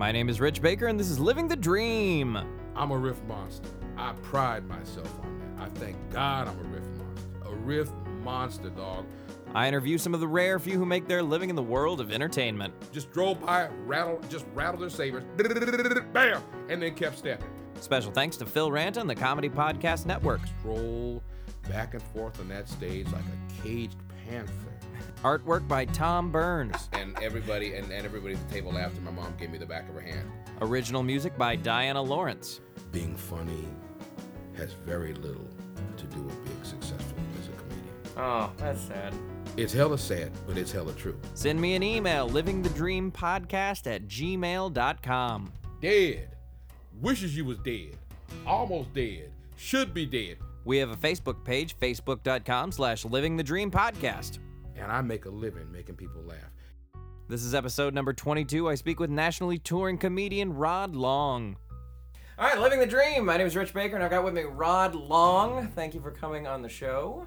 My name is Rich Baker, and this is Living the Dream. I'm a riff monster. I pride myself on that. I thank God I'm a riff monster. A riff monster, dog. I interview some of the rare few who make their living in the world of entertainment. Just drove by, rattled, just rattled their sabers, bam, and then kept stepping. Special thanks to Phil Ranta and the Comedy Podcast Network. Stroll back and forth on that stage like a caged panther. Artwork by Tom Burns. And everybody and, and everybody at the table after my mom gave me the back of her hand. Original music by Diana Lawrence. Being funny has very little to do with being successful as a comedian. Oh, that's sad. It's hella sad, but it's hella true. Send me an email, livingthedreampodcast at gmail.com. Dead. Wishes you was dead. Almost dead. Should be dead. We have a Facebook page, facebook.com slash livingthedreampodcast. And I make a living making people laugh. This is episode number 22. I speak with nationally touring comedian Rod Long. All right, Living the Dream. My name is Rich Baker, and I've got with me Rod Long. Thank you for coming on the show.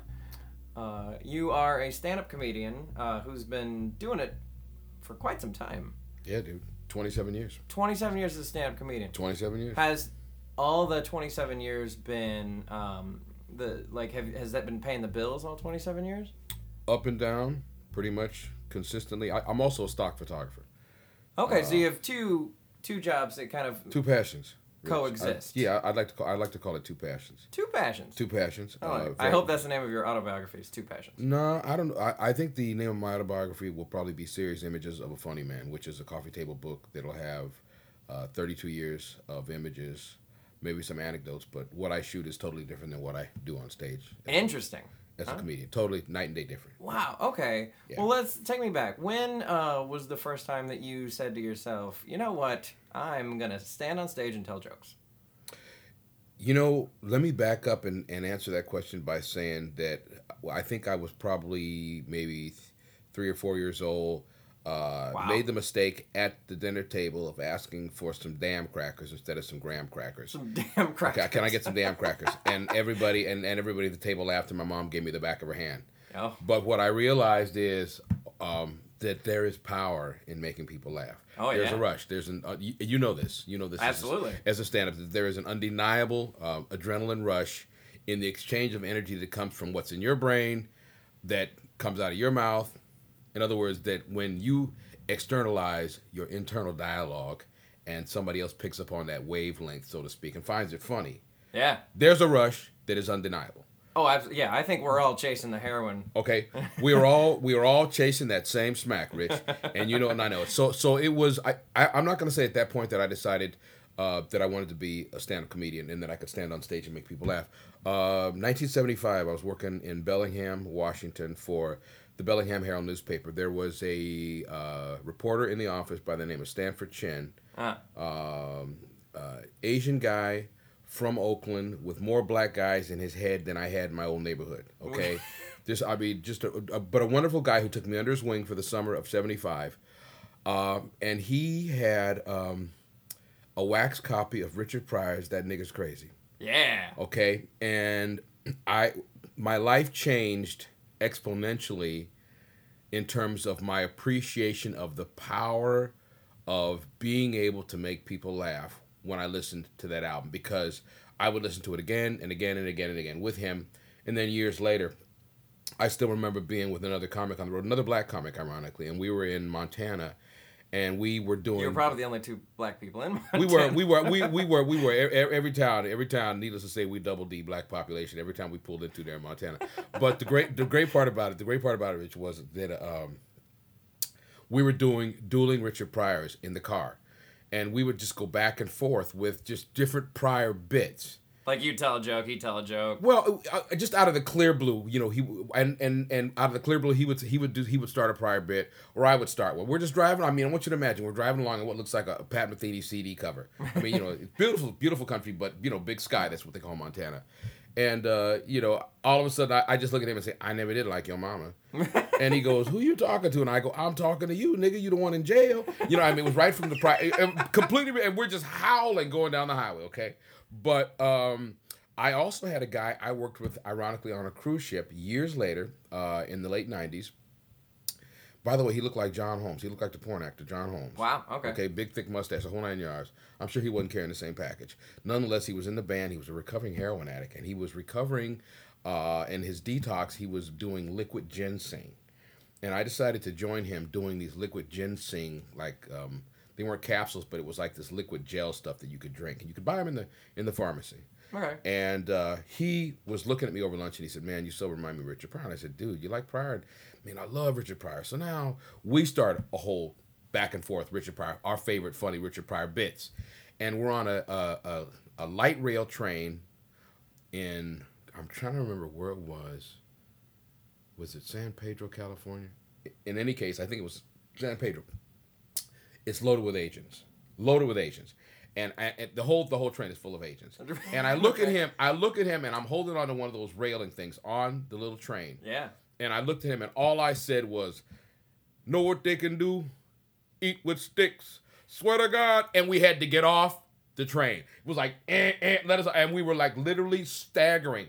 Uh, you are a stand up comedian uh, who's been doing it for quite some time Yeah, dude. 27 years. 27 years as a stand up comedian. 27 years. Has all the 27 years been. Um, the like have, has that been paying the bills all 27 years Up and down, pretty much consistently. I, I'm also a stock photographer. okay so you have two two jobs that kind of Two passions. Coexist. I- yeah, I'd like to call. I'd like to call it two passions. two passions Two passions. I, uh, like. I hope that's the name of your autobiography is two passions No, I don't. I, I think the name of my autobiography will probably be "Serious Images of a Funny Man," which is a coffee table book that'll have uh, 32 years of images, maybe some anecdotes. But what I shoot is totally different than what I do on stage interesting as a comedian. Totally night and day different. wow okay Yeah. well let's take me back when uh, was the first time that you said to yourself you know what i'm gonna stand on stage and tell jokes You know, let me back up and, and answer that question by saying that I think I was probably maybe th- three or four years old. Uh, Wow. Made the mistake at the dinner table of asking for some damn crackers instead of some graham crackers. some damn crackers. Okay, can I get some damn crackers? And everybody and, and everybody at the table laughed, and my mom gave me the back of her hand. oh But what I realized is um, that there is power in making people laugh. Oh, There's yeah. a rush. There's an uh, you, you know this. You know this as a- Absolutely. As a, stand-up, that there is an undeniable um, adrenaline rush in the exchange of energy that comes from what's in your brain, that comes out of your mouth. In other words, that when you externalize your internal dialogue, and somebody else picks up on that wavelength, so to speak, and finds it funny, yeah there's a rush that is undeniable. oh yeah i think we're all chasing the heroin Okay, we are all we are all chasing that same smack, Rich, and you know, and I know it. So so it was. I, I I'm not gonna say at that point that I decided uh, that I wanted to be a stand-up comedian and that I could stand on stage and make people laugh. Uh, 1975, I was working in Bellingham, Washington for the Bellingham Herald newspaper. There was a uh, reporter in the office by the name of Stanford Chen uh, um, uh, Asian guy from Oakland with more black guys in his head than I had in my old neighborhood. Okay, this I mean, just a, a but a wonderful guy who took me under his wing for the summer of '75, um, and he had um, a wax copy of Richard Pryor's "That Nigga's Crazy." yeah Okay, and I my life changed exponentially in terms of my appreciation of the power of being able to make people laugh when I listened to that album because I would listen to it again and again and again and again with him. And then years later, I still remember being with another comic on the road, another black comic, ironically, and we were in Montana, and we were doing. you're probably the only two black people in Montana. we were, we were, we, we were, we were. Every town, every town. Needless to say, we double D black population every time we pulled into there in Montana. But the great, the great part about it, the great part about it, Rich, was that um, we were doing dueling Richard Pryors in the car, and we would just go back and forth with just different Pryor bits. Like you tell a joke, he tell a joke. Well, uh, just out of the clear blue, you know, he and and and out of the clear blue, he would he would do he would start a Pryor bit, or I would start one. We're just driving. I mean, I want you to imagine we're driving along in what looks like a Pat Metheny CD cover. I mean, you know, it's beautiful, beautiful country, but you know, big sky. That's what they call Montana. And uh, you know, all of a sudden, I, I just look at him and say, "I never did like your mama." and he goes, "Who you talking to?" And I go, "I'm talking to you, nigga. You the one in jail." You know, I mean, it was right from the Pryor, completely, and we're just howling going down the highway. Okay, but um, I also had a guy I worked with, ironically, on a cruise ship years later, uh, in the late '90s. By the way, he looked like John Holmes. He looked like the porn actor John Holmes. Wow. Okay. Okay, big thick mustache, a whole nine yards. I'm sure he wasn't carrying the same package. Nonetheless, he was in the band. He was a recovering heroin addict, and he was recovering. Uh, in his detox, he was doing liquid ginseng, and I decided to join him doing these liquid ginseng like um, they weren't capsules, but it was like this liquid gel stuff that you could drink, and you could buy them in the in the pharmacy. Okay. And uh, he was looking at me over lunch and he said, Man, you so remind me of Richard Pryor. And I said, Dude, you like Pryor? Man, I love Richard Pryor. So now we start a whole back and forth Richard Pryor, our favorite funny Richard Pryor bits. And we're on a, a, a, a light rail train in, I'm trying to remember where it was. Was it San Pedro, California? In any case, I think it was San Pedro. It's loaded with agents, Loaded with agents, and, I, and the whole the whole train is full of agents. And I look at him, I look at him, and I'm holding on to one of those railing things on the little train. Yeah. And I looked at him, and all I said was, "Know what they can do? Eat with sticks. Swear to God!" And we had to get off the train. It was like, eh, eh, let us, and we were like literally staggering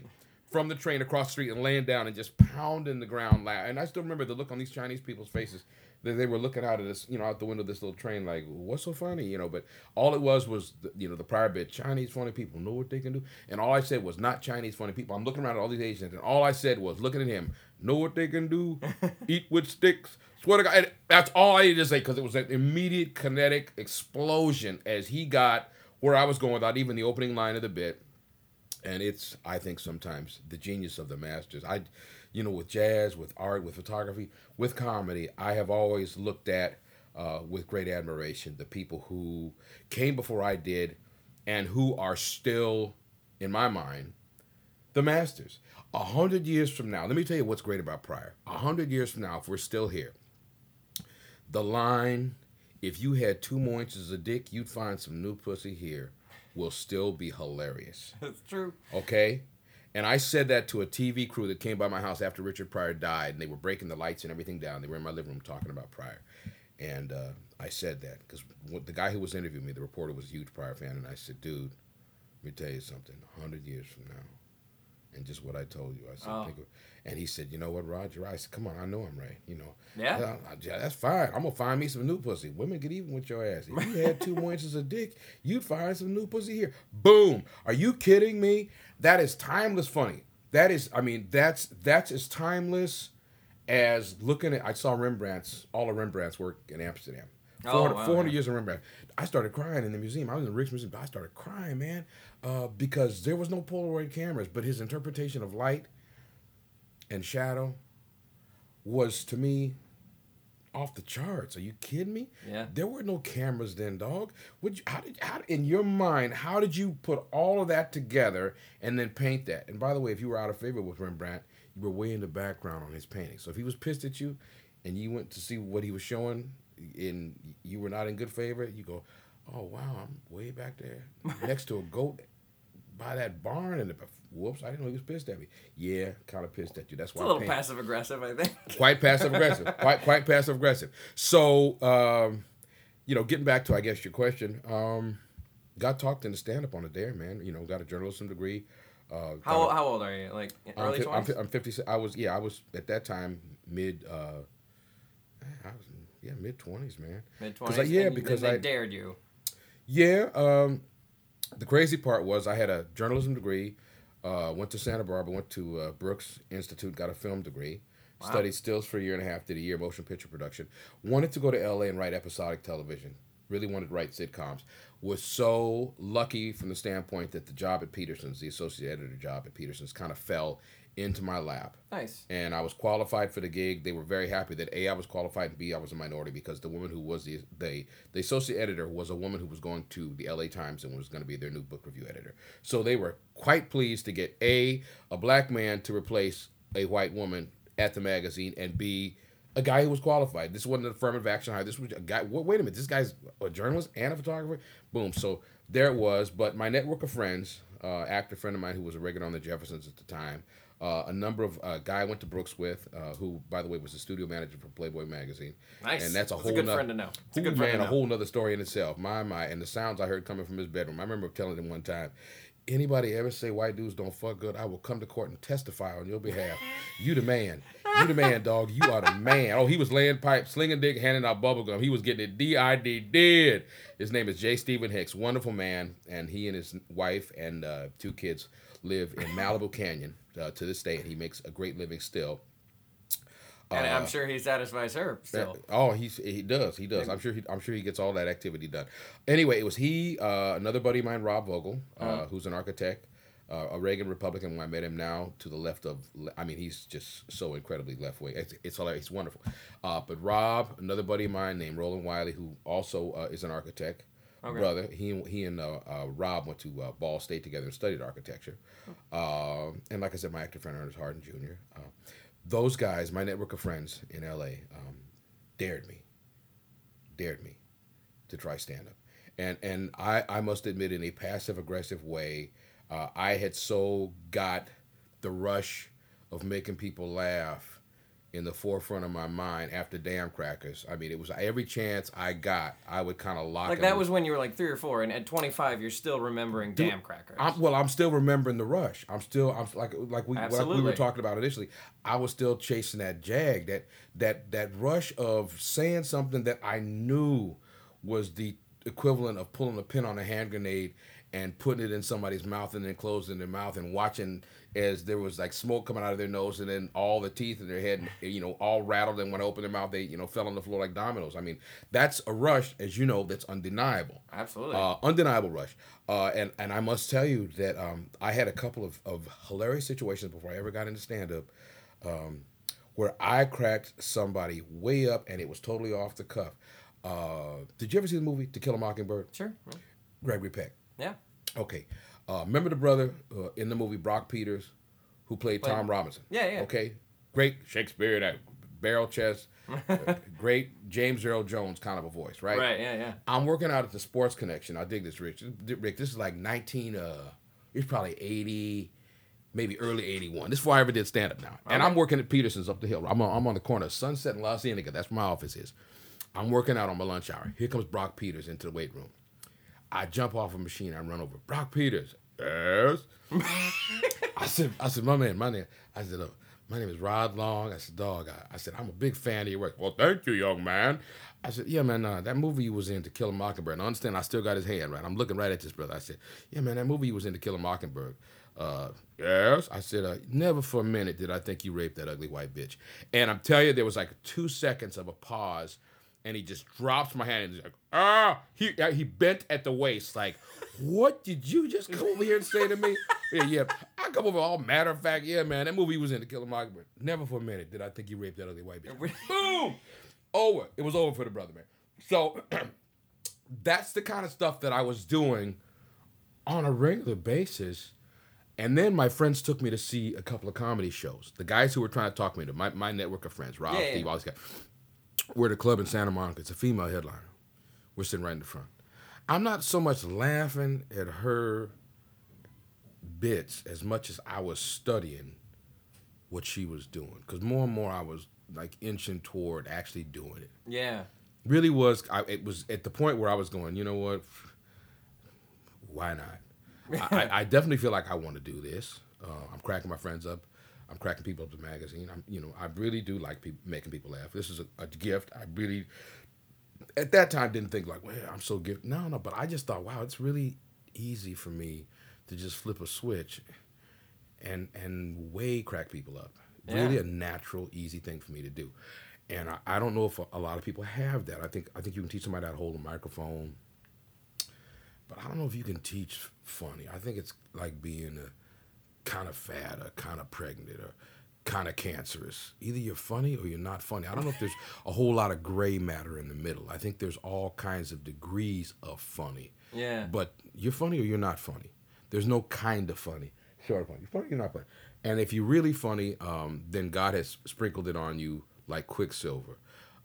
from the train across the street and laying down and just pounding the ground. And I still remember the look on these Chinese people's faces they, they were looking out of this, you know, out the window of this little train, like, what's so funny, you know? But all it was was, the, you know, the Pryor bit. Chinese funny people know what they can do, and all I said was not Chinese funny people. I'm looking around at all these Asians, and all I said was, looking at him, know what they can do, eat with sticks. Swear to God, and that's all I needed to say because it was an immediate kinetic explosion as he got where I was going without even the opening line of the bit. And it's, I think, sometimes the genius of the masters. I you know, with jazz, with art, with photography, with comedy, I have always looked at uh, with great admiration the people who came before I did and who are still, in my mind, the masters. A hundred years from now, let me tell you what's great about Pryor. A hundred years from now, if we're still here, the line, if you had two more inches of dick, you'd find some new pussy here, will still be hilarious. That's true. Okay? And I said that to a TV crew that came by my house after Richard Pryor died, and they were breaking the lights and everything down. They were in my living room talking about Pryor. And uh, I said that because the guy who was interviewing me, the reporter, was a huge Pryor fan. And I said, dude, let me tell you something. 100 years from now, and just what I told you. I said, oh. and he said, you know what, Roger? I said, come on, I know I'm right. You know, yeah, yeah, that's fine. I'm gonna find me some new pussy. Women get even with your ass. If you had two more inches of dick, you'd find some new pussy here. Boom. Are you kidding me? That is timeless funny. That is, I mean, that's that's as timeless as looking at. I saw Rembrandt's all of Rembrandt's work in Amsterdam. 400, oh, wow, 400 years of Rembrandt. I started crying in the museum. I was in the Rijksmuseum, but I started crying, man, uh, because there was no Polaroid cameras, but his interpretation of light and shadow was to me off the charts. Are you kidding me? Yeah. There were no cameras then, dog. Would you, how did how in your mind how did you put all of that together and then paint that? And by the way, if you were out of favor with Rembrandt, you were way in the background on his painting. So if he was pissed at you, and you went to see what he was showing, and you were not in good favor, you go, oh wow, I'm way back there next to a goat by that barn and the whoops, I didn't know he was pissed at me. Yeah, kind of pissed at you. That's why. It's a little passive aggressive, I think. Quite passive aggressive. quite quite passive aggressive. So, um, you know, getting back to I guess your question, um, got talked into stand up on a dare, man. You know, got a journalism degree. Uh, how how old are you? Like early? I'm, I'm, 50. I was yeah. I was at that time mid. Uh, I was yeah mid twenties, man. Mid twenties. Yeah, because they I dared you. Yeah. Um, the crazy part was I had a journalism degree. Uh, went to Santa Barbara, went to uh, Brooks Institute, got a film degree. Wow. Studied stills for a year and a half, did a year motion picture production. Wanted to go to LA and write episodic television. Really wanted to write sitcoms. Was so lucky from the standpoint that the job at Peterson's, the associate editor job at Peterson's, kind of fell into my lap. Nice. And I was qualified for the gig. They were very happy that A, I was qualified, and B, I was a minority because the woman who was the the, the associate editor was a woman who was going to the LA Times and was going to be their new book review editor. So they were quite pleased to get A, a black man to replace a white woman at the magazine, and B, a guy who was qualified. This wasn't an affirmative action hire. This was a guy. Wait a minute, this guy's a journalist and a photographer. Boom. So there it was. But my network of friends, uh, actor friend of mine who was a regular on the Jeffersons at the time, uh, a number of uh, guy I went to Brooks with, uh, who by the way was the studio manager for Playboy magazine. Nice, and that's a that's whole a good friend to know. It's a good man, a whole nother story in itself. My my, and the sounds I heard coming from his bedroom. I remember telling him one time, anybody ever say white dudes don't fuck good, I will come to court and testify on your behalf. you the man. You the man, dog. You are the man. Oh, he was laying pipe, slinging dick, handing out bubble gum. He was getting it D-I-D did. His name is J. Stephen Hicks. Wonderful man. And he and his wife and uh, two kids live in Malibu Canyon uh, to this day. And he makes a great living still. And I'm sure he satisfies her still. Oh, he's he does. He does. I'm sure he I'm sure he gets all that activity done. Anyway, it was he, uh, another buddy of mine, Rob Vogel, uh, who's an architect, uh, a Reagan Republican. When I met him now, to the left of, I mean, he's just so incredibly left wing. It's, it's hilarious. It's wonderful. Uh, but Rob, another buddy of mine named Roland Wiley, who also uh, is an architect. Okay. Brother, he he and uh, uh, Rob went to uh, Ball State together and studied architecture. Uh, and like I said, my actor friend Ernest Harden Jr. Uh, those guys, my network of friends in LA, um, dared me, dared me to try stand up. And and I, I must admit, in a passive aggressive way, uh, I had so got the rush of making people laugh in the forefront of my mind after Damn Crackers. I mean, it was every chance I got, I would kind of lock. Like that was when you were like three or four, and at 25, you're still remembering damn crackers. I'm, well, I'm still remembering the rush. I'm still, I'm like, like we, like we were talking about initially. I was still chasing that jag, that that that rush of saying something that I knew was the equivalent of pulling a pin on a hand grenade and putting it in somebody's mouth and then closing their mouth and watching as there was like smoke coming out of their nose and then all the teeth in their head, you know, all rattled and when I opened their mouth, they, you know, fell on the floor like dominoes. I mean, that's a rush, as you know, that's undeniable Absolutely. uh, undeniable rush. Uh, and and I must tell you that um, I had a couple of, of hilarious situations before I ever got into stand up, um, where I cracked somebody way up and it was totally off the cuff. Uh, did you ever see the movie To Kill a Mockingbird? sure. Gregory Peck. Yeah. Okay. Uh, remember the brother uh, in the movie Brock Peters, who played Played- Tom Robinson? Yeah, yeah. Okay. Great Shakespeare, that barrel chest, great James Earl Jones kind of a voice, right? Right. Yeah. Yeah. I'm working out at the Sports Connection. I dig this, Rich. Rick, this is like 19. Uh, it's probably 80, maybe early 81. This is before I ever did stand up now. And I'm working at Peterson's up the hill. I'm on, I'm on the corner of Sunset and La Cienega. That's where my office is. I'm working out on my lunch hour. Here comes Brock Peters into the weight room. I jump off a machine. I run over. Brock Peters. Yes. I said, I said, my man, my name. I said, uh, my name is Rod Long. I said, dog. I, I said, I'm a big fan of your work. Well, thank you, young man. I said, yeah, man. Uh, that movie you was in, To Kill a Mockingbird. And I understand. I still got his hand right. I'm looking right at this brother. I said, yeah, man. That movie you was in, To Kill a Mockingbird. Uh, yes. I said, uh, never for a minute did I think you raped that ugly white bitch. And I'm telling you, there was like two seconds of a pause and he just drops my hand and he's like, ah, he uh, he bent at the waist, like, what did you just come over here and say to me? Yeah, yeah. I come over all matter of fact, yeah, man, that movie was in The Killer Mockingbird. Never for a minute did I think he raped that ugly white bitch. Boom, over. It was over for the brother, man. So that's the kind of stuff that I was doing on a regular basis. And then my friends took me to see a couple of comedy shows. The guys who were trying to talk me to my, my network of friends, Rob, yeah. Steve, all these guys. We're at a club in Santa Monica. It's a female headliner. We're sitting right in the front. I'm not so much laughing at her bits as much as I was studying what she was doing. Because more and more I was like inching toward actually doing it. Yeah. Really was, I, it was at the point where I was going, you know what? Why not? I, I, definitely feel like I want to do this. Uh, I'm cracking my friends up. I'm cracking people up the magazine. I'm, you know, I really do like peop making people laugh. This is a, a gift. I really, at that time, didn't think like, well, I'm so gifted. No, no, but I just thought, wow, it's really easy for me to just flip a switch and and way crack people up. Really a natural, easy thing for me to do. And I, I don't know if a, a lot of people have that. I think I think you can teach somebody how to hold a microphone, but I don't know if you can teach funny. I think it's like being a kind of fat or kind of pregnant or kind of cancerous. Either you're funny or you're not funny. I don't know if there's a whole lot of gray matter in the middle. I think there's all kinds of degrees of funny. Yeah. But you're funny or you're not funny. There's no kind of funny. Of funny. You're funny, you're not funny. And if you're really funny, um, then God has sprinkled it on you like quicksilver.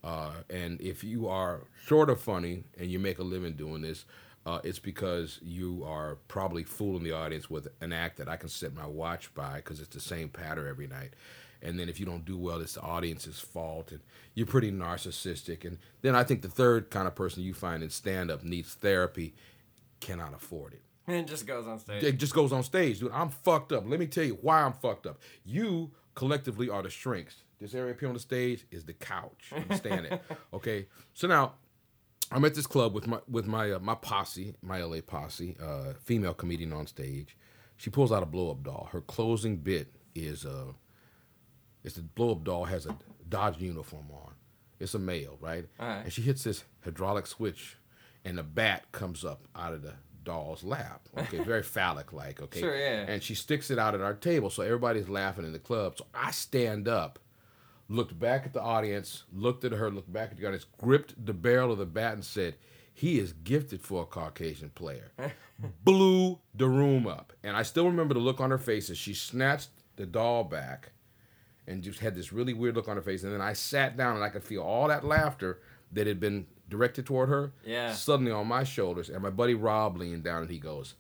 Uh, and if you are sort of funny and you make a living doing this, uh, it's because you are probably fooling the audience with an act that I can set my watch by because it's the same pattern every night. And then if you don't do well, it's the audience's fault, and you're pretty narcissistic. And then I think the third kind of person you find in stand up needs therapy, cannot afford it. It just goes on stage. It just goes on stage, dude. I'm fucked up. Let me tell you why I'm fucked up. You collectively are the shrinks This area up here on the stage is the couch. Understand it? Okay. So now I'm at this club with my with my uh, my posse, my LA posse, uh, female comedian on stage. She pulls out a blow up doll. Her closing bit is uh, it's the blow up doll has a Dodge uniform on. It's a male, right? Alright. And she hits this hydraulic switch, and the bat comes up out of the doll's lap. Okay, very phallic like. Okay. Sure, yeah. And she sticks it out at our table, so everybody's laughing in the club. So I stand up looked back at the audience, looked at her, looked back at the audience, gripped the barrel of the bat and said, He is gifted for a Caucasian player. Blew the room up. And I still remember the look on her face as she snatched the doll back and just had this really weird look on her face. And then I sat down and I could feel all that laughter that had been directed toward her Yeah. suddenly on my shoulders. And my buddy Rob leaned down and he goes,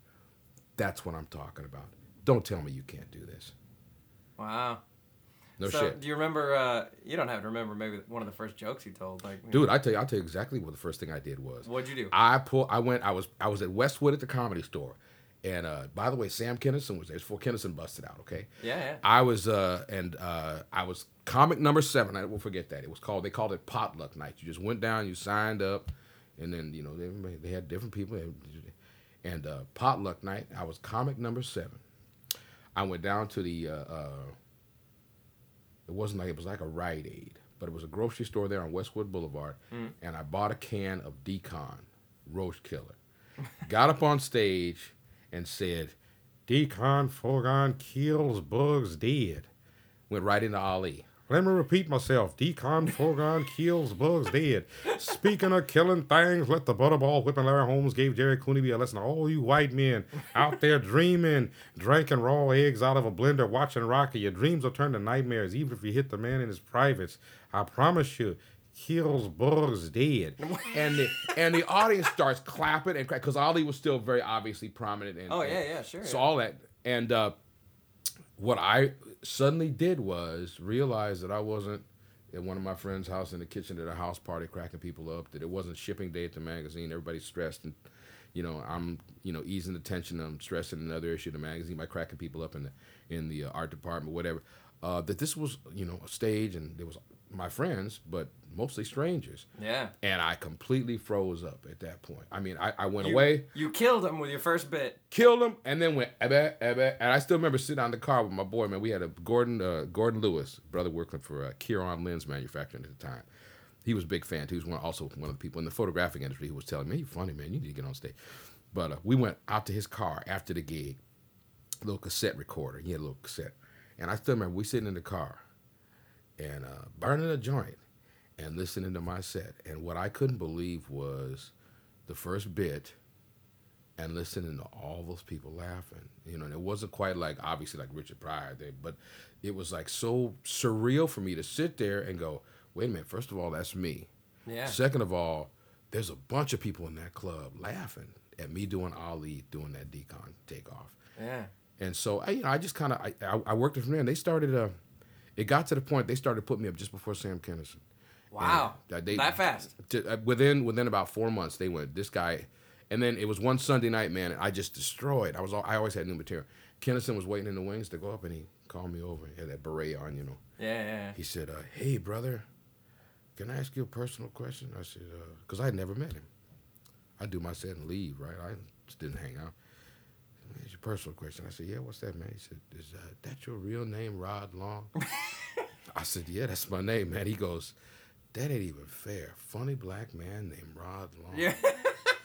That's what I'm talking about. Don't tell me you can't do this. Wow. No so, shit. do you remember? Uh, you don't have to remember maybe one of the first jokes you told. Like, Dude, I tell you, I'll tell you exactly what the first thing I did was. what'd you do? I pull. I went. I was. I was at Westwood at the comedy store, and uh, by the way, Sam Kinison was there before Kinison busted out. Okay. Yeah, yeah. I was. Uh, and uh, I was comic number seven. I won't forget that. It was called. They called it potluck night. You just went down. You signed up, and then you know they they had different people. And uh, potluck night. I was comic number seven. I went down to the. Uh, uh, it wasn't like it was like a Rite Aid, but it was a grocery store there on Westwood Boulevard, mm. and I bought a can of Decon Roach Killer. Got up on stage and said, "Decon Fogon kills bugs dead." Went right into Ali. Let me repeat myself. Decon Fogon kills bugs dead. Speaking of killing things, let the butterball whipping Larry Holmes gave Gerry Cooney a lesson. All you white men out there dreaming, drinking raw eggs out of a blender, watching Rocky, your dreams will turn to nightmares, even if you hit the man in his privates. I promise you, kills bugs dead. and the and the audience starts clapping and because Ali was still very obviously prominent. And, Oh, yeah, yeah, sure, So yeah. all that and uh, what I suddenly did was realize that I wasn't at one of my friend's house in the kitchen at a house party cracking people up. That it wasn't shipping day at the magazine. Everybody's stressed and. You know, I'm you know easing the tension. I'm stressing another issue of the magazine by cracking people up in the in the uh, art department, whatever. Uh, that this was you know a stage, and there was my friends, but mostly strangers. yeah. And I completely froze up at that point. I mean, I, I went You, away You killed him with your first bit. killed him, and then went. And I still remember sitting on the car with my boy, man. We had a Gordon uh, Gordon Lewis, brother working for uh, Kiron Lens Manufacturing at the time. He was a big fan. too. He was one, also one of the people in the photographic industry who was telling me, "You funny, man. You need to get on stage." But uh, we went out to his car after the gig, little cassette recorder. He had a little cassette, and I still remember we sitting in the car and uh, burning a joint and listening to my set. And what I couldn't believe was the first bit and listening to all those people laughing. You know, and it wasn't quite like obviously like Richard Pryor, but it was like so surreal for me to sit there and go, wait a minute, first of all, that's me. Yeah. Second of all, there's a bunch of people in that club laughing at me doing Ali doing that decon takeoff. Yeah. And so I, you know, I just kind of I, I, I worked it from there. And they started. Uh, it got to the point they started putting me up just before Sam Kinison. Wow. And, uh, they- that fast. To, uh, within within about four months, they went this guy, and then it was one Sunday night, man. I just destroyed. I was all, I always had new material. Kinison was waiting in the wings to go up, and he called me over. He had that beret on, you know. Yeah, yeah. He said, uh, "Hey, brother, can I ask you a personal question?" I said, "Because I had never met him. I do my set and leave, right? I just didn't hang out." It's your personal question. I said, "Yeah, what's that, man?" He said, "Is uh, that your real name, Rod Long?" I said, "Yeah, that's my name, man." He goes, "That ain't even fair. Funny black man named Rod Long." Yeah.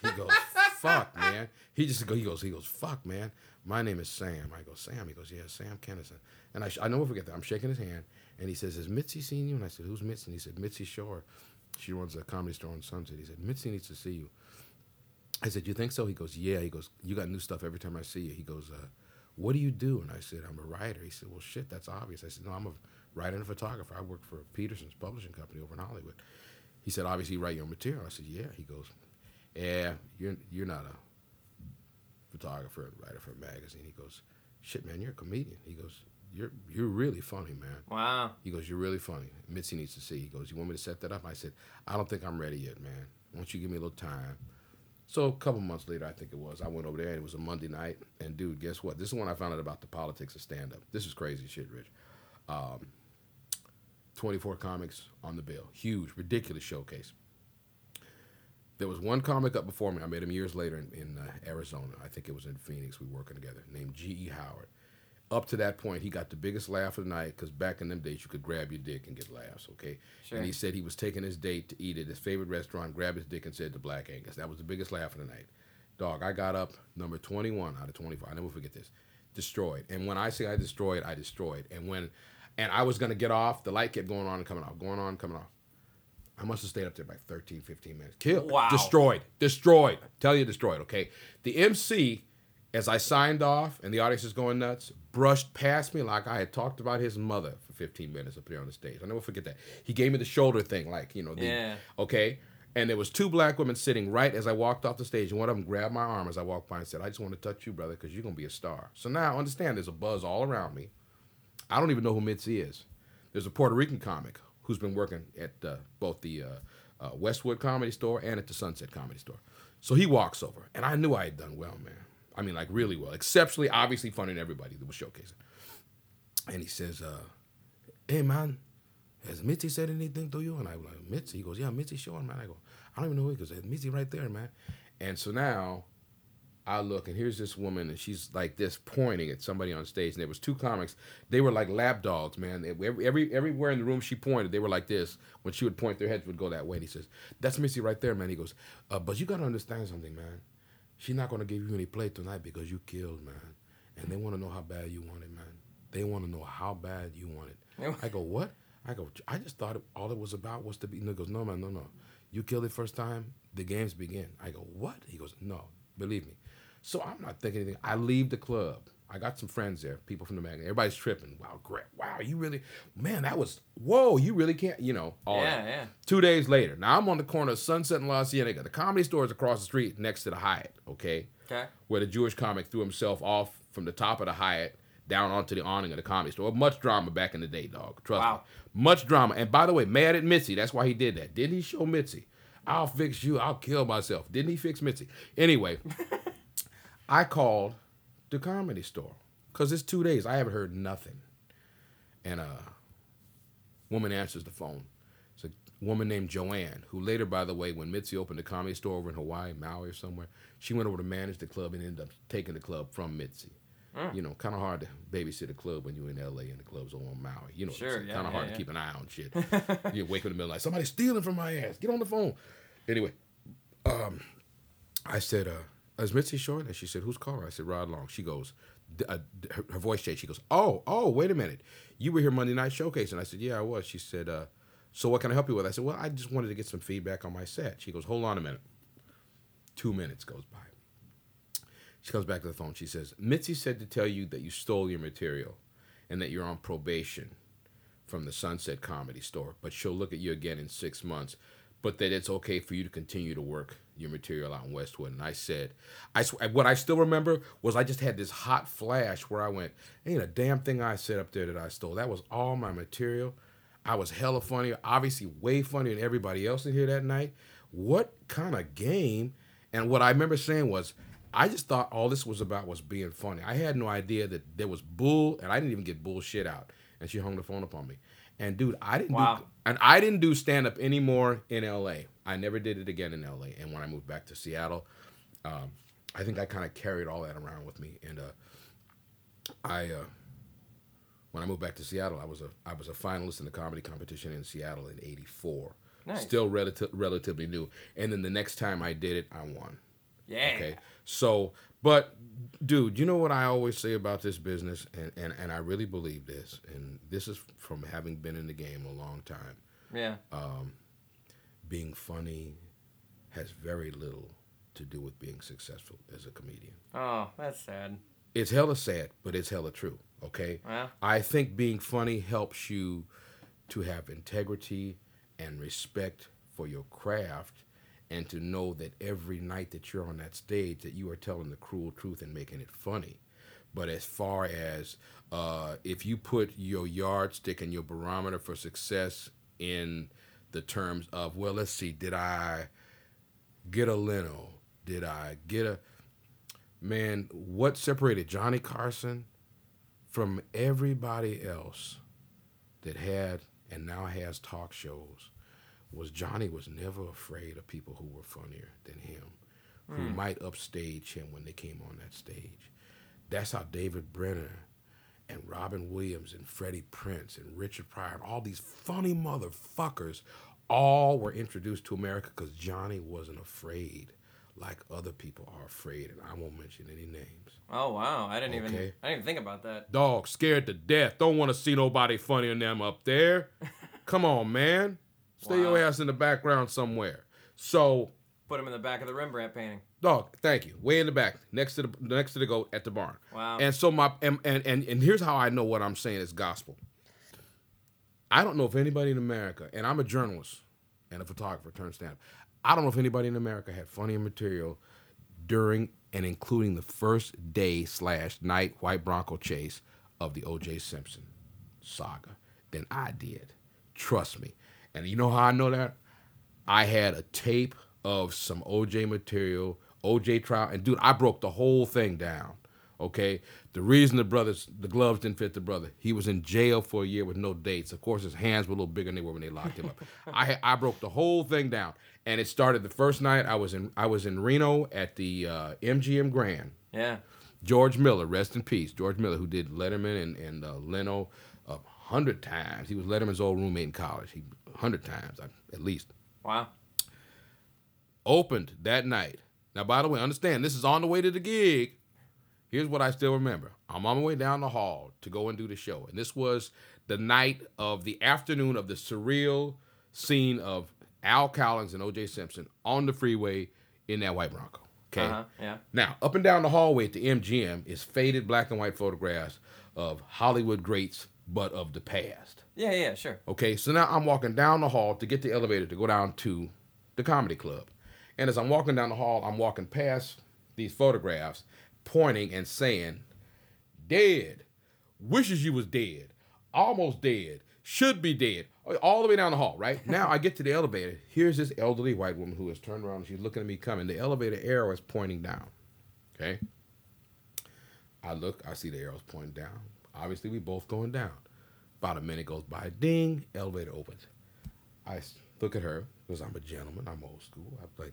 He goes, "Fuck, man." He just go. He goes. He goes, "Fuck, man. My name is Sam." I go, "Sam." He goes, "Yeah, Sam Kinison." And I, sh- I never forget that. I'm shaking his hand, and he says, "Has Mitzi seen you?" And I said, "Who's Mitzi?" And he said, "Mitzi Shore. She runs a comedy store on Sunset." He said, "Mitzi needs to see you." I said, "You think so?" He goes, "Yeah." He goes, "You got new stuff every time I see you." He goes, uh, "What do you do?" And I said, "I'm a writer." He said, "Well, shit, that's obvious." I said, "No, I'm a writer and a photographer. I work for Peterson's publishing company over in Hollywood." He said, "Obviously, you write your own material." I said, "Yeah." He goes, "Yeah, you're you're not a photographer and writer for a magazine." He goes, "Shit, man, you're a comedian." He goes, "You're you're really funny, man." Wow. He goes, "You're really funny." Mitzi needs to see. He goes, "You want me to set that up?" I said, "I don't think I'm ready yet, man. Why don't you give me a little time?" So a couple months later, I think it was, I went over there and it was a Monday night. And dude, guess what? This is when I found out about the politics of stand up. This is crazy shit, Rich. Um, 24 comics on the bill. Huge, ridiculous showcase. There was one comic up before me. I met him years later in, in uh, Arizona. I think it was in Phoenix. We were working together. Named G.E. Howard. Up to that point, he got the biggest laugh of the night because back in them days, you could grab your dick and get laughs, okay? Sure. And he said he was taking his date to eat at his favorite restaurant, grabbed his dick and said to Black Angus. That was the biggest laugh of the night. Dog, I got up number 21 out of 24. I never forget this. Destroyed. And when I say I destroyed, I destroyed. And when, and I was going to get off, the light kept going on and coming off, going on and coming off. I must have stayed up there like 13, 15 minutes. Killed. Wow. Destroyed. Destroyed. Tell you destroyed, okay? The MC, as I signed off and the audience is going nuts, brushed past me like I had talked about his mother for 15 minutes up there on the stage. I never forget that. He gave me the shoulder thing, like, you know, the, Yeah. okay? And there was two black women sitting right as I walked off the stage, and one of them grabbed my arm as I walked by and said, I just want to touch you, brother, because you're going to be a star. So now, understand, there's a buzz all around me. I don't even know who Mitzi is. There's a Puerto Rican comic who's been working at uh, both the uh, uh, Westwood Comedy Store and at the Sunset Comedy Store. So he walks over, and I knew I had done well, man. I mean, like really well, exceptionally, obviously funny to everybody that was showcasing. And he says, uh, "Hey, man, has Mitzi said anything to you?" And I'm like, "Mitzi." He goes, "Yeah, Mitzi Shore, man." I go, "I don't even know who." He goes, "Mitzi right there, man." And so now I look and here's this woman and she's like this pointing at somebody on stage and there was two comics. They were like lap dogs man. Every, every everywhere in the room she pointed they were like this. When she would point their heads would go that way and he says that's Mitzi right there man. He goes uh, but you got to understand something man. She's not going to give you any play tonight because you killed man. And they want to know how bad you want it man. They want to know how bad you want it. I go what? I go I just thought all it was about was to be and he goes no man no no. You killed it first time the games begin. I go what? He goes no believe me so I'm not thinking anything. I leave the club. I got some friends there, people from the magazine. Everybody's tripping. Wow, great. Wow, you really, man, that was, whoa, you really can't, you know, all Yeah, that. yeah. Two days later, now I'm on the corner of Sunset and La Cienega. The comedy store is across the street next to the Hyatt, okay? Okay. Where the Jewish comic threw himself off from the top of the Hyatt down onto the awning of the comedy store. Much drama back in the day, dog. Trust Wow. me. Much drama. And by the way, mad at Mitzi. That's why he did that. Didn't he show Mitzi? I'll fix you. I'll kill myself. Didn't he fix Mitzi? Anyway, I called the comedy store because it's two days. I haven't heard nothing. And a woman answers the phone. It's a woman named Joanne, who later, by the way, when Mitzi opened the comedy store over in Hawaii, Maui or somewhere, she went over to manage the club and ended up taking the club from Mitzi. You know, kind of hard to babysit a club when you're in LA and the club's over on Maui. You know, Sure, yeah, kind of yeah, hard yeah. to keep an eye on shit. you wake up in the middle like somebody's stealing from my ass. Get on the phone. Anyway, um, I said, uh, is Mitzi Shore? And she said, who's calling? I said, Rod Long. She goes, uh, her, her voice changed. She goes, oh, oh, wait a minute. You were here Monday night showcase. And I said, yeah, I was. She said, uh, so what can I help you with? I said, well, I just wanted to get some feedback on my set. She goes, hold on a minute. Two minutes goes by. She comes back to the phone. She says, Mitzi said to tell you that you stole your material and that you're on probation from the Sunset Comedy Store, but she'll look at you again in six months, but that it's okay for you to continue to work your material out in Westwood. And I said, I sw- what I still remember was I just had this hot flash where I went, ain't a damn thing I said up there that I stole. That was all my material. I was hella funny, obviously way funnier than everybody else in here that night. What kind of game? And what I remember saying was, I just thought all this was about was being funny. I had no idea that there was bull, and I didn't even get bullshit out. And she hung the phone up on me. And dude, I didn't Wow. do and I didn't do stand up anymore in LA. I never did it again in LA. And when I moved back to Seattle, um, I think I kind of carried all that around with me. And uh, I, uh, when I moved back to Seattle, I was a I was a finalist in the comedy competition in Seattle in '84. Nice. Still relative, relatively new. And then the next time I did it, I won. Yeah. Okay. So, but dude, you know what I always say about this business, and, and, and I really believe this, and this is from having been in the game a long time. Yeah. Being funny has very little to do with being successful as a comedian. Oh, that's sad. It's hella sad, but it's hella true. Okay. Well. I think being funny helps you to have integrity and respect for your craft and to know that every night that you're on that stage that you are telling the cruel truth and making it funny but as far as uh, if you put your yardstick and your barometer for success in the terms of well let's see did i get a leno did i get a man what separated johnny carson from everybody else that had and now has talk shows was Johnny was never afraid of people who were funnier than him, who hmm. might upstage him when they came on that stage. That's how David Brenner and Robin Williams and Freddie Prinze and Richard Pryor and all these funny motherfuckers all were introduced to America because Johnny wasn't afraid like other people are afraid, and I won't mention any names. Oh wow, I didn't even I didn't even think about that. Dog, scared to death. Don't want to see nobody funnier than them up there. Come on, man. Stay your ass in the background somewhere. So, Put him in the back of the Rembrandt painting. Dog, thank you. Way in the back, next to the next to the goat at the barn. Wow. And so my and, and and and here's how I know what I'm saying is gospel. I don't know if anybody in America, and I'm a journalist and a photographer turned stand. I don't know if anybody in America had funnier material during and including the first day slash night white Bronco chase of the O.J. Simpson saga than I did. Trust me. And you know how I know that? I had a tape of some OJ material, OJ trial, and dude, I broke the whole thing down. Okay, the reason the brothers, the gloves didn't fit the brother, he was in jail for a year with no dates. Of course, his hands were a little bigger than they were when they locked him up. I I broke the whole thing down, and it started the first night I was in I was in Reno at the uh, MGM Grand. Yeah. George Miller, rest in peace. George Miller, who did Letterman and, and uh, Leno a hundred times. He was Letterman's old roommate in college. He a hundred times at least Wow. opened that night. Now, by the way, understand this is on the way to the gig. Here's what I still remember. I'm on my way down the hall to go and do the show. And this was the night of the afternoon of the surreal scene of Al Cowlings and OJ Simpson on the freeway in that white Bronco. Okay. Uh-huh. Yeah. Now, up and down the hallway at the MGM is faded black and white photographs of Hollywood greats, but of the past. Yeah, yeah, sure. Okay, so now I'm walking down the hall to get the elevator to go down to the comedy club. And as I'm walking down the hall, I'm walking past these photographs, pointing and saying, dead, wishes you was dead, almost dead, should be dead, all the way down the hall, right? Now I get to the elevator. Here's this elderly white woman who has turned around and she's looking at me coming. The elevator arrow is pointing down. Okay. I look, I see the arrows pointing down. Obviously, we both going down. About a minute goes by, ding, elevator opens. I look at her because I'm a gentleman. I'm old school. I'm like,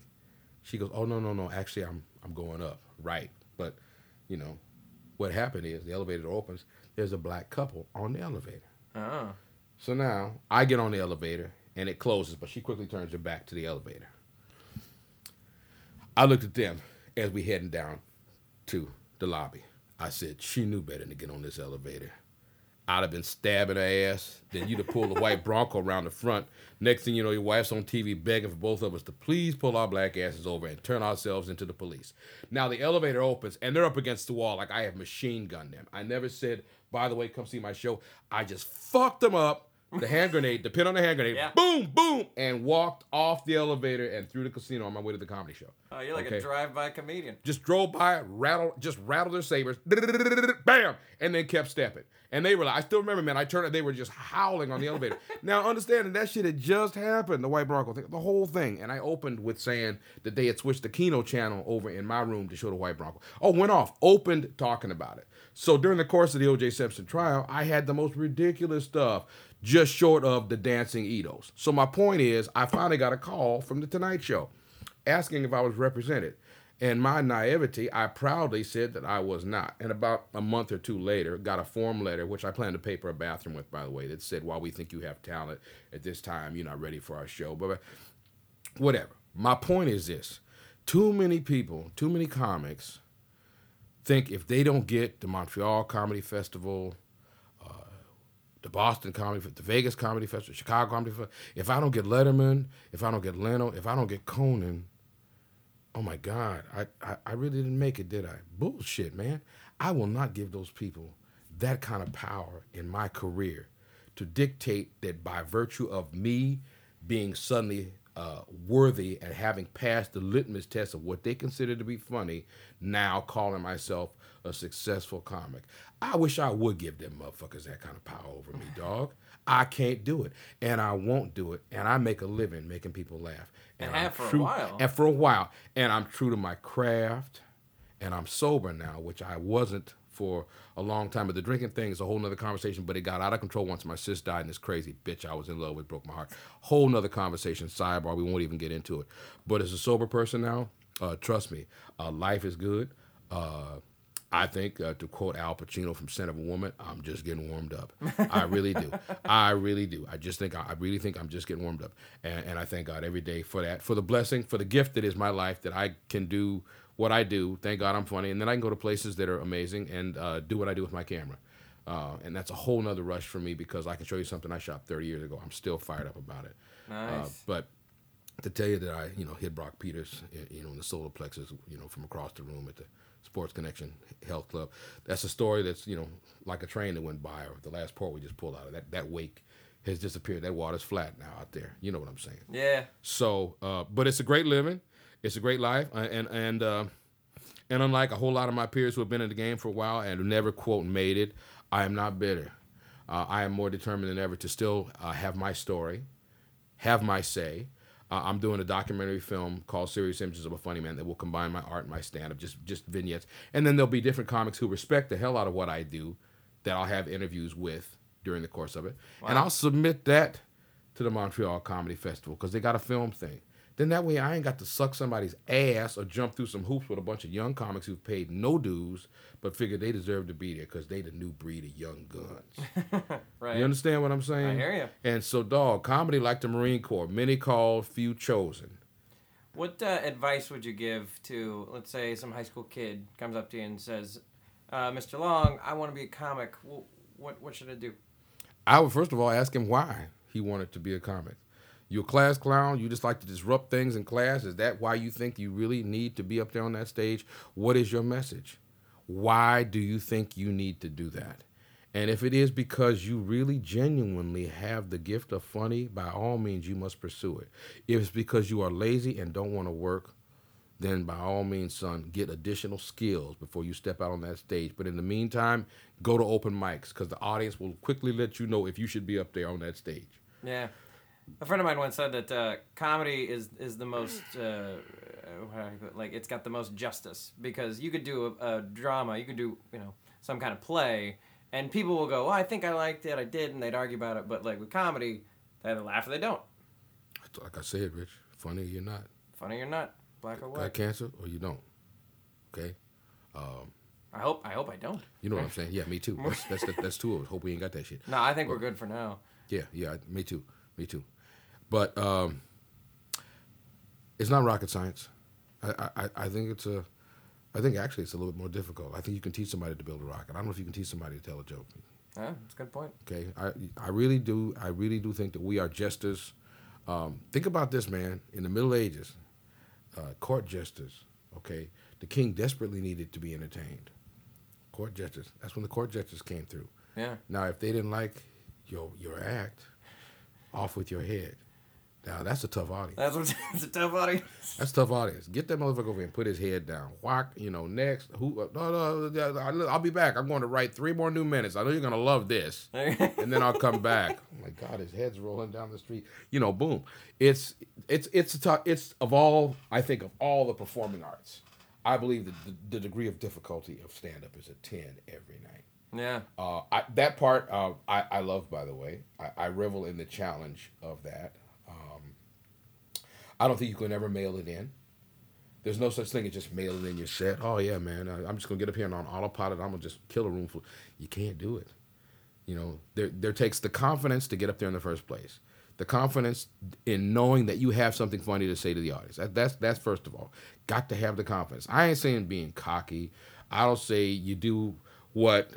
she goes, "Oh no, no, no. Actually, I'm I'm going up, right?" But, you know, what happened is the elevator opens. There's a black couple on the elevator. Oh. So now I get on the elevator and it closes, but she quickly turns her back to the elevator. I looked at them as we heading down to the lobby. I said, she knew better than to get on this elevator. I'd have been stabbing her ass. Then you'd have pulled the white Bronco around the front. Next thing you know, your wife's on TV begging for both of us to please pull our black asses over and turn ourselves into the police. Now the elevator opens and they're up against the wall like I have machine gunned them. I never said, by the way, come see my show. I just fucked them up. The hand grenade, the pin on the hand grenade, Yeah. boom, boom, and walked off the elevator and through the casino on my way to the comedy show. Oh, you're like Okay. a drive-by comedian. Just drove by, rattled, just rattled their sabers, bam, and then kept stepping. And they were like, I still remember, man. I turned, they were just howling on the elevator. Now, understanding that shit had just happened, the White Bronco thing, the whole thing. And I opened with saying that they had switched the Keno channel over in my room to show the White Bronco. Oh, went off, opened talking about it. So during the course of the O.J. Simpson trial, I had the most ridiculous stuff, just short of the dancing Itos. So my point is, I finally got a call from the Tonight Show asking if I was represented. And my naivety, I proudly said that I was not. And about a month or two later, got a form letter, which I plan to paper a bathroom with, by the way, that said, while we think you have talent at this time, you're not ready for our show. But but whatever. My point is this too many people, too many comics think if they don't get the Montreal Comedy Festival, uh, the Boston Comedy, the Vegas Comedy Festival, Chicago Comedy Festival, if I don't get Letterman, if I don't get Leno, if I don't get Conan, oh my God, I, I, I really didn't make it, did I? Bullshit, man. I will not give those people that kind of power in my career to dictate that by virtue of me being suddenly uh, worthy and having passed the litmus test of what they consider to be funny, now calling myself a successful comic. I wish I would give them motherfuckers that kind of power over me, dog. I can't do it, and I won't do it, and I make a living making people laugh. And have for a true- while. And for a while, and I'm true to my craft, and I'm sober now, which I wasn't for a long time. But the drinking thing is a whole nother conversation. But it got out of control once my sis died, and this crazy bitch I was in love with broke my heart. Whole nother conversation. Sidebar. We won't even get into it. But as a sober person now, uh, trust me, uh, life is good. Uh, I think, uh, to quote Al Pacino from *Scent of a Woman*, I'm just getting warmed up. I really do. I really do. I just think, I really think I'm just getting warmed up. And, and I thank God every day for that, for the blessing, for the gift that is my life, that I can do what I do. Thank God I'm funny. And then I can go to places that are amazing and uh, do what I do with my camera. Uh, and that's a whole nother rush for me because I can show you something I shot 30 years ago. I'm still fired up about it. Nice. but to tell you that I, you know, hit Brock Peters, you know, in the solar plexus, you know, from across the room at the Sports Connection Health Club. That's a story that's, you know, like a train that went by or the last port we just pulled out of. That that wake has disappeared. That water's flat now out there. You know what I'm saying? yeah. So, uh, but it's a great living. It's a great life, uh, and and uh, and unlike a whole lot of my peers who have been in the game for a while and who never quote made it, I am not bitter. Uh, I am more determined than ever to still uh, have my story, have my say. Uh, I'm doing a documentary film called Serious Images of a Funny Man that will combine my art and my stand-up, just just vignettes, and then there'll be different comics who respect the hell out of what I do, that I'll have interviews with during the course of it, and I'll submit that to the Montreal Comedy Festival because they got a film thing. Then that way I ain't got to suck somebody's ass or jump through some hoops with a bunch of young comics who've paid no dues but figure they deserve to be there because they the new breed of young guns. Right. You understand what I'm saying? I hear you. And so, dog, comedy like the Marine Corps, many called, few chosen. What uh, advice would you give to, let's say, some high school kid comes up to you and says, uh, "Mr. Long, I want to be a comic. Wh- What what should I do?" I would first of all ask him why he wanted to be a comic. You a class clown? You just like to disrupt things in class? Is that why you think you really need to be up there on that stage? What is your message? Why do you think you need to do that? And if it is because you really genuinely have the gift of funny, by all means you must pursue it. If it's because you are lazy and don't want to work, then by all means, son, get additional skills before you step out on that stage. But in the meantime, go to open mics because the audience will quickly let you know if you should be up there on that stage. Yeah. A friend of mine once said that uh, comedy is is the most uh, uh, do I put it? like it's got the most justice because you could do a, a drama, you could do you know some kind of play, and people will go, "Oh, I think I liked it, I did," and they'd argue about it. But like with comedy, they either laugh or they don't. Like I said, Rich, funny or you're not. Funny or not, black or white. Got cancer or you don't. Okay? I hope I hope I don't. You know what I'm saying? Yeah, me too. That's that's, that's, that's two of us. Hope we ain't got that shit. No, I think we're good for now. Yeah, yeah, me too. Me too. But um, it's not rocket science. I, I, I think it's a, I think actually it's a little bit more difficult. I think you can teach somebody to build a rocket. I don't know if you can teach somebody to tell a joke. Yeah, that's a good point. Okay, I I really do. I really do think that we are jesters. Um, think about this, man. In the Middle Ages, uh, court jesters. Okay, the king desperately needed to be entertained. Court jesters. That's when the court jesters came through. Yeah. Now, if they didn't like your your act, off with your head. Now that's a tough audience. That's what a tough audience. That's a tough audience. Get that motherfucker over here and put his head down. Whack, you know, next. Who? uh, No, no, I'll be back. I'm going to write three more new minutes. I know you're gonna love this, and then I'll come back. Oh my God, his head's rolling down the street. You know, boom. It's it's it's a tough. It's of all I think of all the performing arts. I believe that the, the degree of difficulty of stand up is a ten every night. yeah. Uh, I, that part uh, I, I love, by the way. I, I revel in the challenge of that. I don't think you can ever mail it in. There's no such thing as just mailing in your set. Oh yeah, man, I, I'm just gonna get up here and on autopilot. I'm gonna just kill a room full. You can't do it. You know, there there takes the confidence to get up there in the first place. The confidence in knowing that you have something funny to say to the audience. That, that's that's first of all. Got to have the confidence. I ain't saying being cocky. I don't say you do what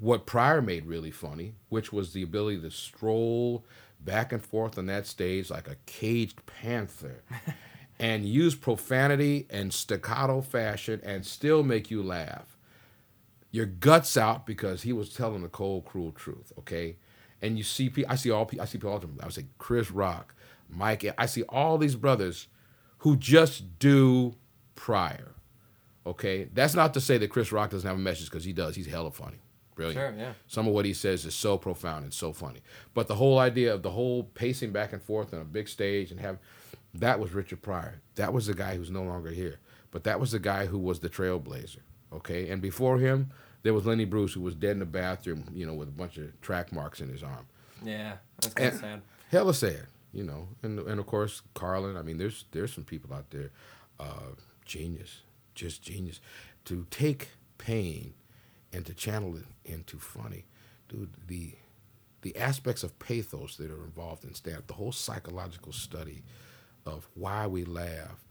what Pryor made really funny, which was the ability to stroll back and forth on that stage like a caged panther and use profanity and staccato fashion and still make you laugh. Your guts out because he was telling the cold, cruel truth, okay? And you see, I see all, I see people all the time. I would say Chris Rock, Mike, I see all these brothers who just do Pryor, okay? That's not to say that Chris Rock doesn't have a message because he does. He's hella funny. Brilliant. Sure, yeah. Some of what he says is so profound and so funny. But the whole idea of the whole pacing back and forth on a big stage and have that was Richard Pryor. That was the guy who's no longer here. But that was the guy who was the trailblazer. Okay. And before him, there was Lenny Bruce who was dead in the bathroom, you know, with a bunch of track marks in his arm. Yeah, that's kind of sad. Hella sad, you know. And and of course Carlin. I mean, there's there's some people out there, uh, genius, just genius, to take pain and to channel it into funny, dude. The the aspects of pathos that are involved in stand the whole psychological study of why we laugh,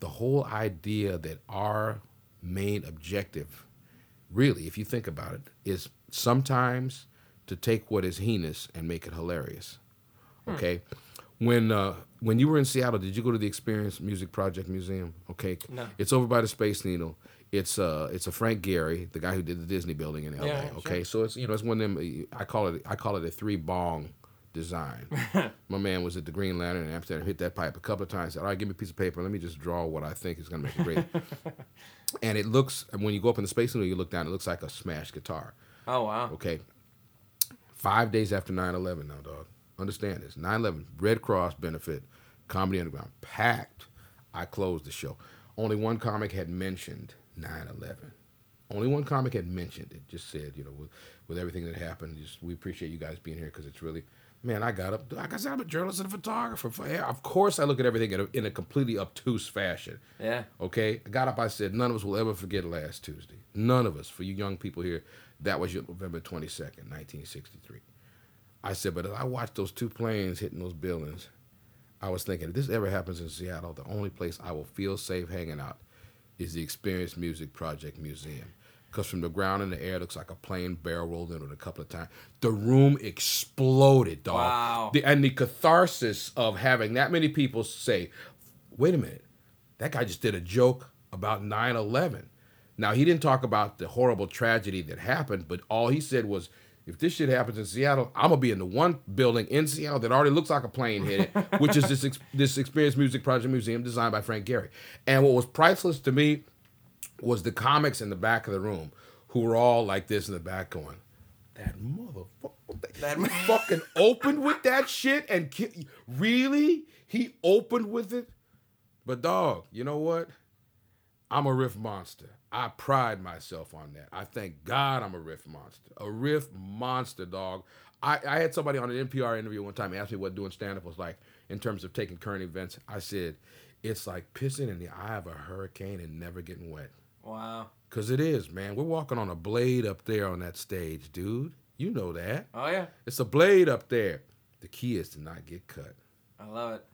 the whole idea that our main objective, really, if you think about it, is sometimes to take what is heinous and make it hilarious. Okay, when uh, when you were in Seattle, did you go to the Experience Music Project Museum? Okay, No. it's over by the Space Needle. It's uh it's a Frank Gehry, the guy who did the Disney building in LA. Yeah, sure. okay, so it's you know it's one of them. I call it I call it a three bong design. My man was at the Green Lantern in Amsterdam, hit that pipe a couple of times. Said, "All right, give me a piece of paper. Let me just draw what I think is going to make it great." and it looks when you go up in the Space Needle, you look down. It looks like a smashed guitar. Oh wow. Okay. Five days after 9 11 now, dog. Understand this. 9 11, Red Cross benefit, Comedy Underground, packed. I closed the show. Only one comic had mentioned 9 11. Only one comic had mentioned it. Just said, you know, with, with everything that happened, just we appreciate you guys being here because it's really, man, I got up. Like I said, I'm a journalist and a photographer. For- yeah, Of course, I look at everything in a, in a completely obtuse fashion. Yeah. Okay, I got up. I said, none of us will ever forget last Tuesday. None of us. For you young people here, that was your November twenty second, nineteen sixty three. I said, but as I watched those two planes hitting those buildings, I was thinking, if this ever happens in Seattle, the only place I will feel safe hanging out is the Experience Music Project Museum. Because from the ground in the air, it looks like a plane barrel rolled in it a couple of times. The room exploded, dog. Wow. The, and the catharsis of having that many people say, wait a minute, that guy just did a joke about 9 11. Now, he didn't talk about the horrible tragedy that happened, but all he said was, if this shit happens in Seattle, I'm gonna be in the one building in Seattle that already looks like a plane hit it, which is this ex- this Experience Music Project Museum designed by Frank Gehry. And what was priceless to me was the comics in the back of the room who were all like this in the back going, that motherfucker, That- fucking opened with that shit and ki- really he opened with it. But dog, you know what? I'm a riff monster. I pride myself on that. I thank God I'm a riff monster. A riff monster, dog. I, I had somebody on an NPR interview one time ask me what doing stand up was like in terms of taking current events. I said, it's like pissing in the eye of a hurricane and never getting wet. Wow. Because it is, man. We're walking on a blade up there on that stage, dude. You know that. Oh yeah. It's a blade up there. The key is to not get cut. I love it.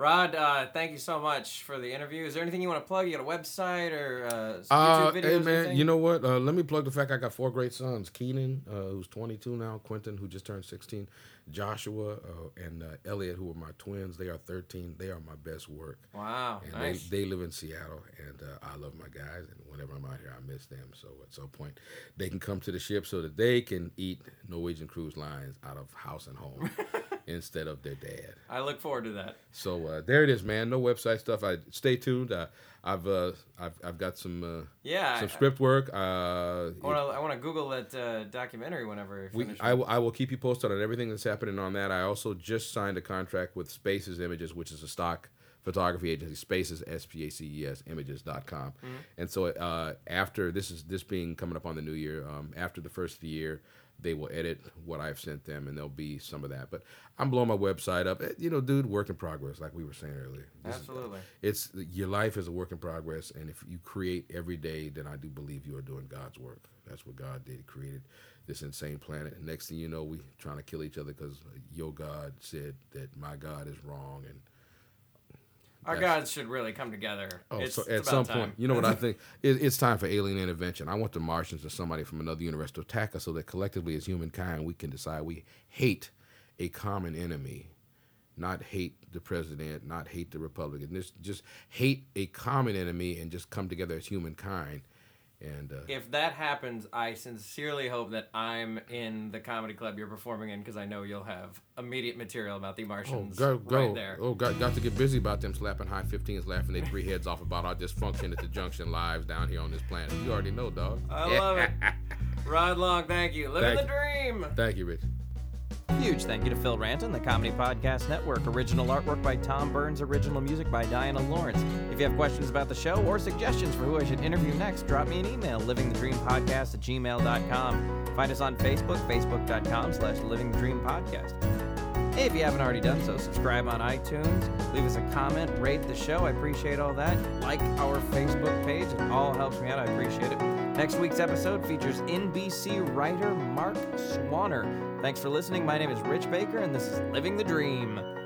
Rod, uh, thank you so much for the interview. Is there anything you want to plug? You got a website or uh, some Uh, YouTube videos? hey man, you know what? Uh, let me plug the fact I got four great sons: Keenan, uh, who's 22 now, Quentin, who just turned 16, Joshua, uh, and uh, Elliot, who are my twins. They are 13. They are my best work, Wow. and nice. they, they live in Seattle. And uh, I love my guys, and whenever I'm out here, I miss them. So at some point, they can come to the ship so that they can eat Norwegian Cruise Lines out of house and home instead of their dad. I look forward to that. So uh, there it is, man. No website stuff. I stay tuned. Uh, I've uh, I've I've got some. Uh, Yeah. some I- script work. Uh, I want to. I want to Google that uh, documentary whenever we. I, will- I will keep you posted on everything that's happening on that. I also just signed a contract with Spaces Images, which is a stock photography agency. Spaces S P A C E S Images.com. And so uh, after this is this being coming up on the new year, um, after the first of the year, they will edit what I've sent them, and there'll be some of that. But I'm blowing my website up. Eh, You know, dude, work in progress, like we were saying earlier. This is- Absolutely. it's your life is a work in progress, and if you create every day, then I do believe you are doing God's work. That's what God did. He created this insane planet, and next thing you know, we trying to kill each other because your God said that my God is wrong, and Our gods should really come together. Oh, it's, so it's at some time. point, you know what I think? It, it's time for alien intervention. I want the Martians or somebody from another universe to attack us so that collectively as humankind we can decide we hate a common enemy, not hate the president, not hate the Republican. Just, just hate a common enemy and just come together as humankind. And uh, If that happens, I sincerely hope that I'm in the comedy club you're performing in because I know you'll have immediate material about the oh, Martians go, go. right there. Oh, got, got to get busy about them slapping high 15s, laughing their three heads off about our dysfunction at the junction lives down here on this planet. You already know, dog. I love it. Rod Long, thank you. Living Thank the dream. Thank you, Rich. Huge thank you to Phil Ranton, the Comedy Podcast Network. Original artwork by Tom Burns, original music by Diana Lawrence. If you have questions about the show or suggestions for who I should interview next, drop me an email, livingthedreampodcast at gmail.com. Find us on Facebook, facebook.com slash livingthedreampodcast. If you haven't already done so, subscribe on iTunes, leave us a comment, rate the show. I appreciate all that. Like our Facebook page, it all helps me out. I appreciate it. Next week's episode features NBC writer Mark Swanner. Thanks for listening. My name is Rich Baker, and this is Living the Dream.